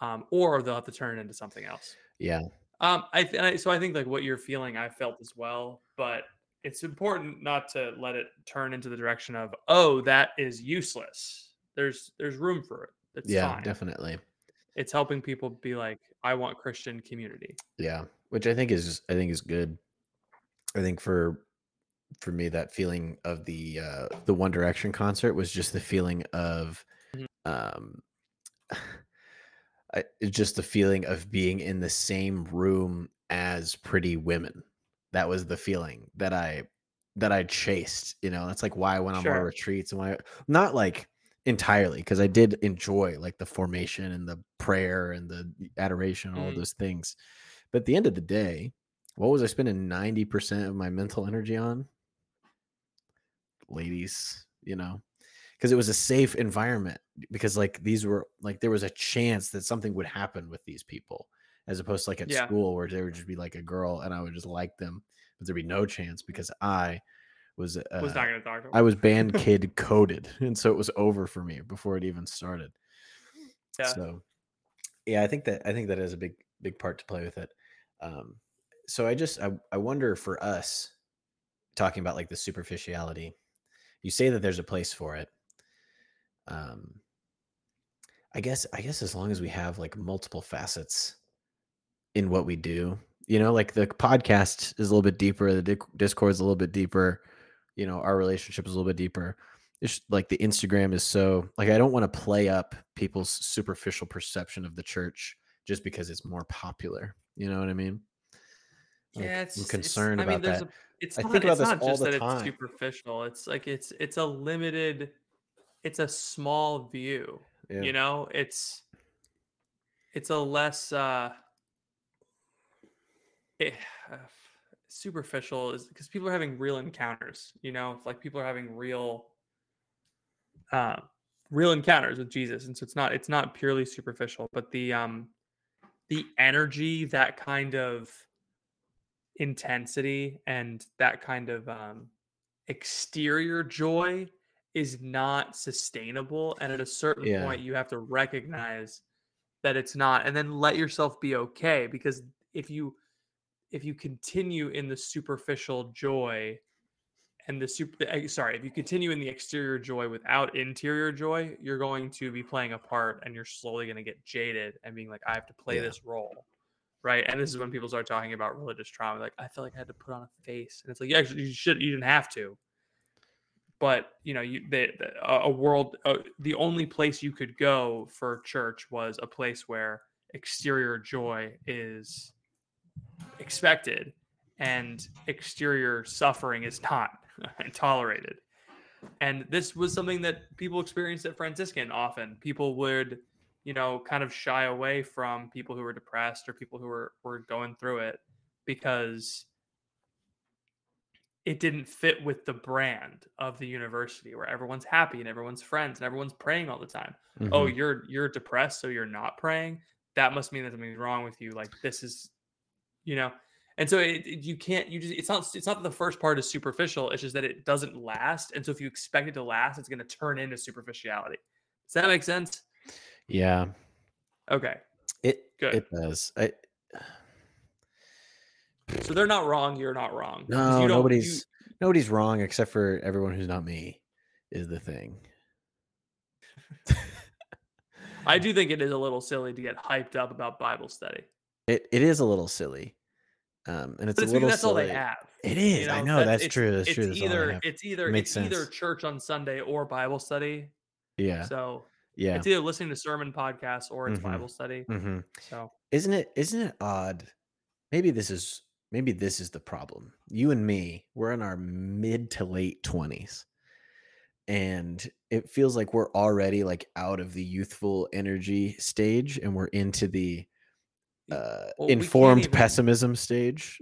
Um, or they'll have to turn it into something else. Yeah. Um, I, th- I so I think like what you're feeling, I felt as well, but it's important not to let it turn into the direction of, oh, that is useless. There's there's room for it. It's yeah. fine. Definitely. It's helping people be like, I want Christian community. Yeah, which I think is I think is good. I think for for me that feeling of the uh the One Direction concert was just the feeling of Mhm. um I, just the feeling of being in the same room as pretty women. That was the feeling that I that I chased, you know. That's like why I went on more Sure. retreats and why not like entirely because I did enjoy like the formation and the prayer and the adoration, all of Mhm. those things. But at the end of the day, what was I spending 90% of my mental energy on? Ladies, you know, because it was a safe environment. Because like these were like there was a chance that something would happen with these people, as opposed to like at Yeah. school where there would just be like a girl and I would just like them, but there'd be no chance because I was uh, Was not gonna talk to him. I was band kid coded, and so it was over for me before it even started. Yeah. So, yeah, I think that I think that has a big big part to play with it. Um, so I just I I wonder for us talking about like the superficiality. You say that there's a place for it. Um, I guess I guess as long as we have like multiple facets in what we do, you know, like the podcast is a little bit deeper, the Discord is a little bit deeper, you know, our relationship is a little bit deeper. It's like the Instagram is so like I don't want to play up people's superficial perception of the church just because it's more popular. You know what I mean? Yeah, it's I'm it's- concerned I mean, about that. A, it's I not, think about it's this not all just the that time. it's superficial. It's like it's it's a limited, it's a small view. Yeah. You know, it's it's a less uh it, superficial is because people are having real encounters. You know, like people are having real uh real encounters with Jesus, and so it's not it's not purely superficial, but the um the energy that kind of intensity and that kind of um, exterior joy is not sustainable and at a certain Yeah. point you have to recognize that it's not and then let yourself be okay because if you if you continue in the superficial joy and the super eh, sorry if you continue in the exterior joy without interior joy you're going to be playing a part and you're slowly going to get jaded and being like i have to play Yeah. this role right and this is when people start talking about religious trauma like i feel like i had to put on a face and it's like yeah actually you should you didn't have to but you know you the, the a a world uh, the only place you could go for church was a place where exterior joy is expected and exterior suffering is not tolerated. And this was something that people experienced at Franciscan often. People would, you know, kind of shy away from people who were depressed or people who were, were going through it because it didn't fit with the brand of the university where everyone's happy and everyone's friends and everyone's praying all the time. Oh, Mhm. you're you're depressed, so you're not praying. That must mean that something's wrong with you. Like this is, you know, and so it, it- you can't. You just it's not it's not that the first part is superficial. It's just that it doesn't last. And so if you expect it to last, it's going to turn into superficiality. Does that make sense? yeah, Okay, it Good. it does. I, so they're not wrong. You're not wrong no, nobody's you- nobody's wrong except for everyone who's not me. Is the thing. I do think it is a little silly to get hyped up about Bible study, It it is a little silly, um, and it's but a it's little because that's all silly. they have. It is. I know that's it's- true. That's it's true. That's either it's either Makes it's either church on Sunday or Bible study. Yeah, So yeah. it's either listening to sermon podcasts or it's Mhm. Bible study. hmm So Isn't it? Isn't it odd? Maybe this is maybe this is the problem. You and me, we're in our mid to late twenties, and it feels like we're already like out of the youthful energy stage, and we're into the uh, well, informed even- pessimism stage.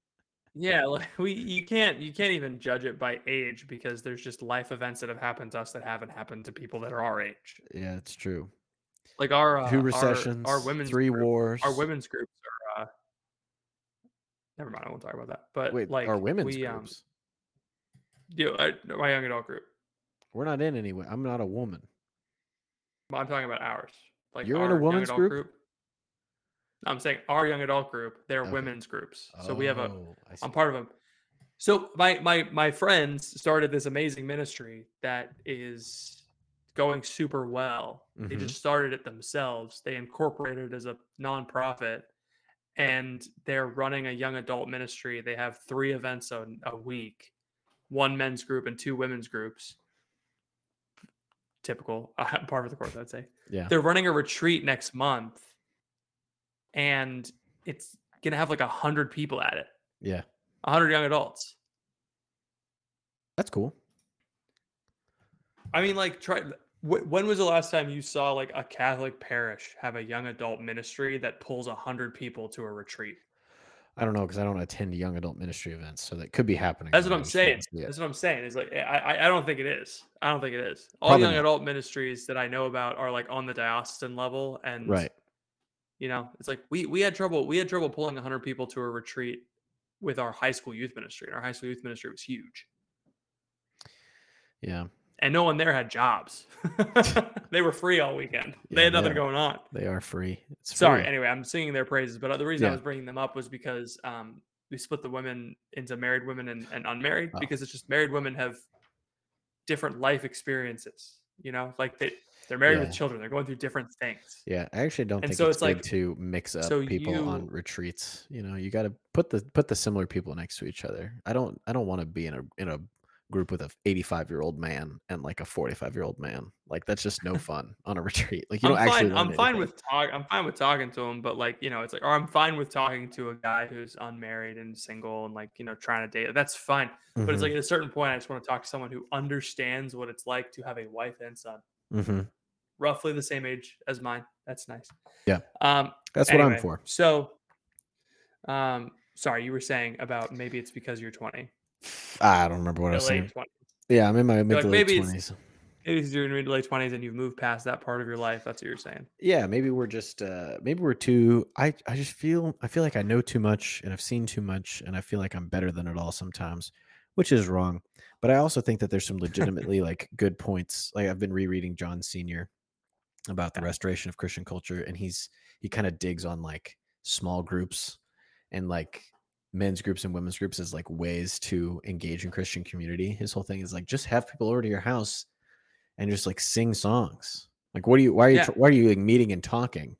yeah, like we you can't you can't even judge it by age because there's just life events that have happened to us that haven't happened to people that are our age. yeah, it's true. Like our uh, Two recessions, our, women's three group, wars. our women's groups are. uh Never mind, I won't talk about that. But Wait, like our women's we, um, groups. you know, my young adult group. We're not in any way. I'm not a woman. Well, I'm talking about ours. Like You're in a our women's adult group? I'm saying our young adult group. They're Okay. women's groups. So we have a. Oh. I'm part of them. So my my my friends started this amazing ministry that is going super well. They Mhm. just started it themselves. They incorporated it as a nonprofit, and they're running a young adult ministry. They have three events a, a week, one men's group and two women's groups. Typical, uh, par for the course, I'd say Yeah. they're running a retreat next month and it's gonna have like a hundred people at it Yeah. a hundred young adults That's cool. i mean like try wh- when was the last time you saw like a catholic parish have a young adult ministry that pulls a hundred people to a retreat I don't know because I don't attend young adult ministry events, so that could be happening. that's what i'm saying don't see it. that's what i'm saying is like I, I i don't think it is i don't think it is all Probably young not. adult ministries that i know about are like on the diocesan level and Right. You know it's like we we had trouble we had trouble pulling 100 people to a retreat with our high school youth ministry and our high school youth ministry was huge Yeah. and no one there had jobs they were free all weekend Yeah, they had they nothing are. going on They are free. It's sorry free. anyway i'm singing their praises but uh, the reason i was bringing them up was because um we split the women into married women and, and unmarried Oh. because it's just married women have different life experiences you know like they they're married Yeah. with children they're going through different things Yeah, I actually don't And think so it's, it's good like- to mix up so people on retreats. You know, you got to put the put the similar people next to each other. I don't I don't want to be in a in a group with a 85 year old man and like a 45 year old man. Like that's just no fun on a retreat. Like you I'm don't actually. fine. I'm fine anything. with talk. I'm fine with talking to him, but like you know, it's like, or I'm fine with talking to a guy who's unmarried and single and like you know trying to date. That's fine. But it's Mhm, like at a certain point, I just want to talk to someone who understands what it's like to have a wife and son, mhm. Roughly the same age as mine. That's nice. Yeah. Um. That's what I'm for. So, um, sorry, you were saying about maybe it's because you're 20, I don't remember what I was saying. 20s. Yeah, I'm in my mid like, to late maybe it's- twenties. Maybe it's you're in your late 20s and you've moved past that part of your life. That's what you're saying. Yeah, maybe we're just uh maybe we're too I I just feel I feel like I know too much and I've seen too much and I feel like I'm better than it all sometimes, which is wrong. But I also think that there's some legitimately like good points. Like I've been rereading John Senior about the restoration of Christian culture and he's he kind of digs on like small groups and like men's groups and women's groups as like ways to engage in Christian community. His whole thing is like just have people over to your house and just like sing songs. Like, what are you? Why are you? Yeah. Why are you like meeting and talking?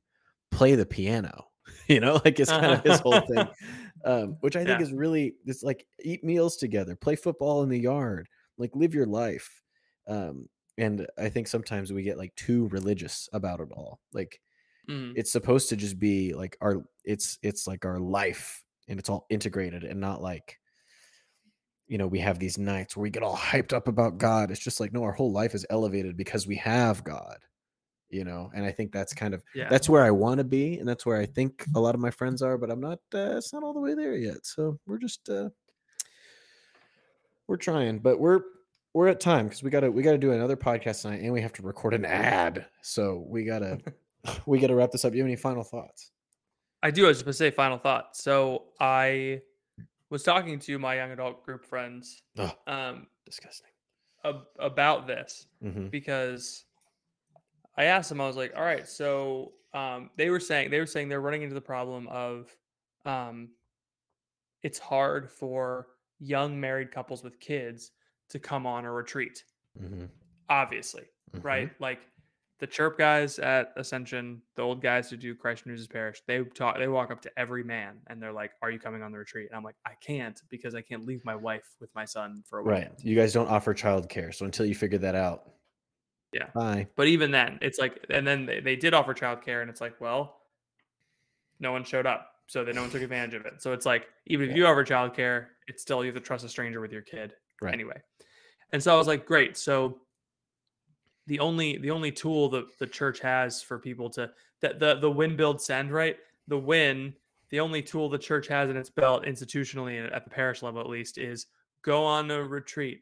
Play the piano. You know, like it's kind of his whole thing, um, which I think Yeah. is really. It's like eat meals together, play football in the yard, like live your life. Um, and I think sometimes we get like too religious about it all. Like Mm, it's supposed to just be like our it's it's like our life and it's all integrated and not like you know we have these nights where we get all hyped up about god it's just like no our whole life is elevated because we have god you know and i think that's kind of yeah. that's where i want to be and that's where i think a lot of my friends are but i'm not uh, it's not all the way there yet so we're just uh we're trying but we're we're at time because we gotta we gotta do another podcast tonight and we have to record an ad so we gotta we gotta wrap this up you have any final thoughts I do. I was just gonna say final thought. So I was talking to my young adult group friends oh um, disgusting ab- about this hmm because I asked them. I was like, "All right, so um, they were saying they were saying they're running into the problem of um, it's hard for young married couples with kids to come on a retreat. hmm Obviously, right? Like the chirp guys at Ascension, the old guys who do Christ Renews His Parish, they talk, they walk up to every man and they're like, "Are you coming on the retreat?" And I'm like, "I can't because I can't leave my wife with my son for a right you guys don't offer childcare so until you figure that out Yeah. bye But even then, it's like, and then they, they did offer childcare, and it's like, well, no one showed up, so then no one took advantage of it. So it's like, even if Yeah. you offer childcare, it's still you have to trust a stranger with your kid right anyway. And so I was like, great. So the only the only tool that the church has for people to that the the win build send right the win the only tool the church has in its belt institutionally and at the parish level at least is go on a retreat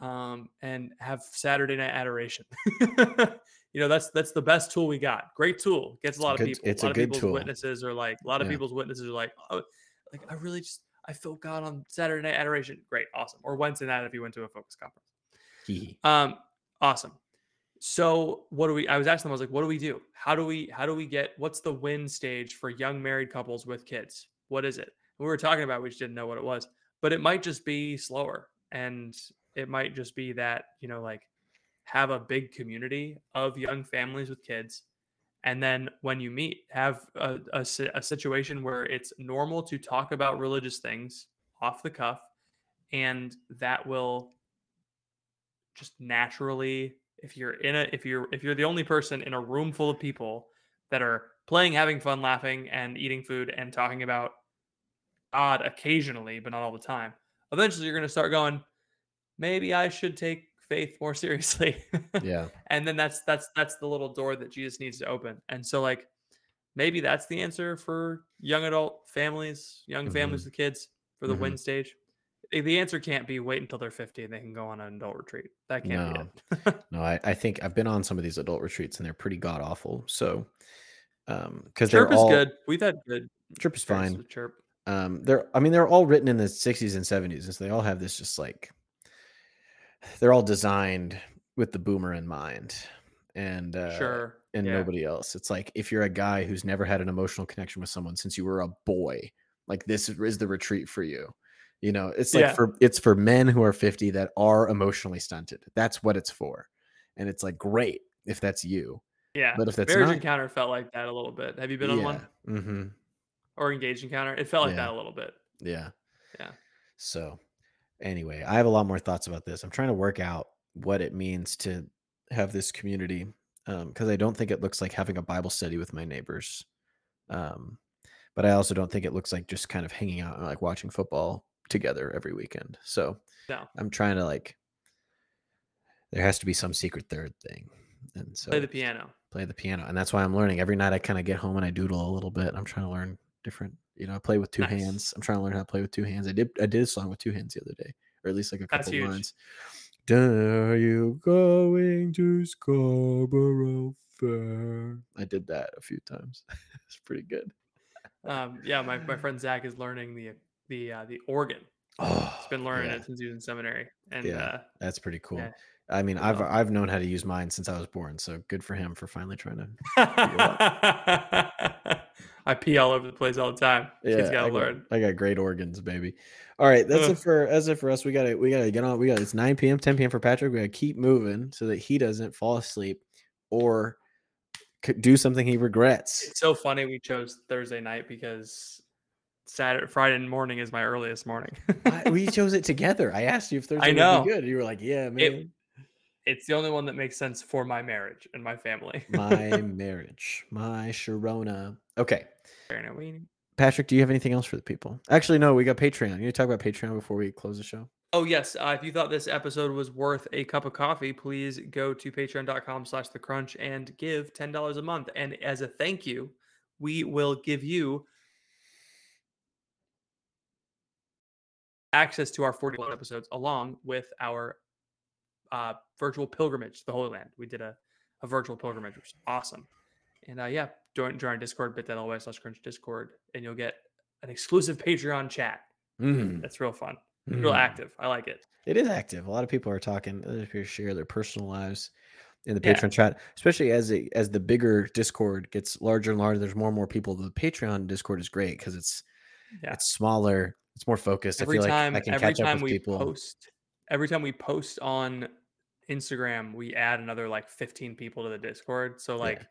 um, and have Saturday night adoration. you know that's that's the best tool we got. Great tool gets a a lot of good- people. it's a a lot of good people's tool. witnesses are like a lot of Yeah. people's witnesses are like oh like I really just I felt God on Saturday night adoration. Great, awesome. Or Wednesday night if you went to a focus conference. Um, awesome. So what do we? I was asking them. I was like, what do we do? How do we? How do we get? What's the win stage for young married couples with kids? What is it? We were talking about. We just didn't know what it was. But it might just be slower, and it might just be that you know, like, have a big community of young families with kids, and then when you meet, have a, a, a situation where it's normal to talk about religious things off the cuff, and that will just naturally if you're in a if you're if you're the only person in a room full of people that are playing having fun laughing and eating food and talking about god occasionally but not all the time eventually you're going to start going maybe i should take faith more seriously. Yeah. And then that's that's that's the little door that jesus needs to open. And so like maybe that's the answer for young adult families young families with kids for the Mhm. win stage. The answer can't be wait until they're 50 and they can go on an adult retreat. That can't No. be it. No I, I think i've been on some of these adult retreats and they're pretty god awful so um because they're chirp is good. We've had good chirp is fine. chirp. Um they're i mean they're all written in the 60s and 70s and so they all have this just like they're all designed with the boomer in mind and uh sure. and yeah. nobody else. It's like if you're a guy who's never had an emotional connection with someone since you were a boy like this is- the retreat for you. You know it's like Yeah. for it's for men who are 50 that are emotionally stunted. That's what it's for. And it's like great if that's you yeah. but if that's marriage not- encounter felt like that a little bit. Have you been on one? Mm-hmm. Or engaged encounter? It felt like that a little bit. Yeah. Yeah. So, anyway, I have a lot more thoughts about this. I'm trying to work out what it means to have this community because I don't think it looks like having a Bible study with my neighbors. Um, but I also don't think it looks like just kind of hanging out and like watching football together every weekend. So, No. I'm trying to like, there has to be some secret third thing. And so, play the piano play the piano and that's why i'm learning every night i kind of get home and i doodle a little bit i'm trying to learn different you know i play with two Nice. hands i'm trying to learn how to play with two hands i did i did a song with two hands the other day or at least like a That's couple huge. lines are you going to scarborough fair i did that a few times it's pretty good um yeah my, my friend zach is learning the the uh, the organ oh he's been learning yeah, it since he was in seminary and Yeah. uh that's pretty cool yeah. i mean i've i've known how to use mine since i was born so good for him for finally trying to I pee all over the place all the time. Kids I gotta got, learn. I got great organs, baby. All right, that's it for that's it for us. We gotta we gotta get on. We got it's 9 p.m., 10 p.m. for Patrick. We gotta keep moving so that he doesn't fall asleep or c- do something he regrets. It's so funny we chose Thursday night because Saturday Friday morning is my earliest morning. I- we chose it together. I asked you if Thursday I know. would be good. You were like, "Yeah, man." it's the only one that makes sense for my marriage and my family. my marriage, my Sharona. Okay, Fair enough. We- Patrick, do you have anything else for the people? Actually, no. We got Patreon. You need to talk about Patreon before we close the show. Oh yes, uh, if you thought this episode was worth a cup of coffee, please go to patreon.com slash the crunch and give $10 a month. And as a thank you, we will give you access to our 41 episodes along with our uh, virtual pilgrimage to the Holy Land. We did a, a virtual pilgrimage, which is awesome. And uh, yeah, join, join our Discord, bit.ly slash crunch Discord, and you'll get an exclusive Patreon chat. Mm, That's real fun. Real mm. active. I like it. It is active. A lot of people are talking. Other people share their personal lives in the Yeah. Patreon chat, especially as it, as the bigger Discord gets larger and larger. There's more and more people. The Patreon Discord is great because it's Yeah. it's smaller. It's more focused. every I feel time like I can every catch up time with we people. post every time we post on instagram we add another like 15 people to the discord so like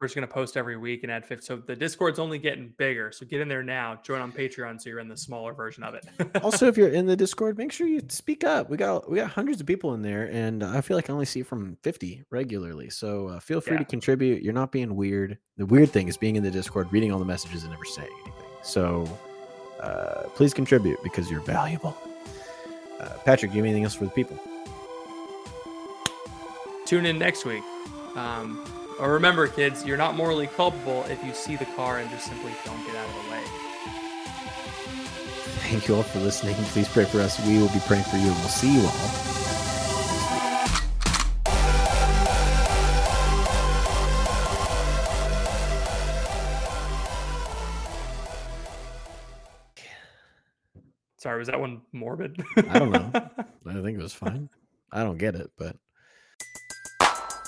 we're just going to post every week and add 50 so the discord's only getting bigger so get in there now join on patreon so you're in the smaller version of it also, if you're in the Discord, make sure you speak up. We got we got hundreds of people in there, and I feel like I only see from 50 regularly. So uh, feel free Yeah. to contribute. You're not being weird. The weird thing is being in the Discord, reading all the messages, and never saying anything. So uh, please contribute because you're valuable. Uh, Patrick, do you have anything else for the people? tune in next week um, or remember kids you're not morally culpable if you see the car and just simply don't get out of the way Thank you all for listening. Please pray for us. We will be praying for you, and we'll see you all. sorry was that one morbid I don't know. I think it was fine. I don't get it, but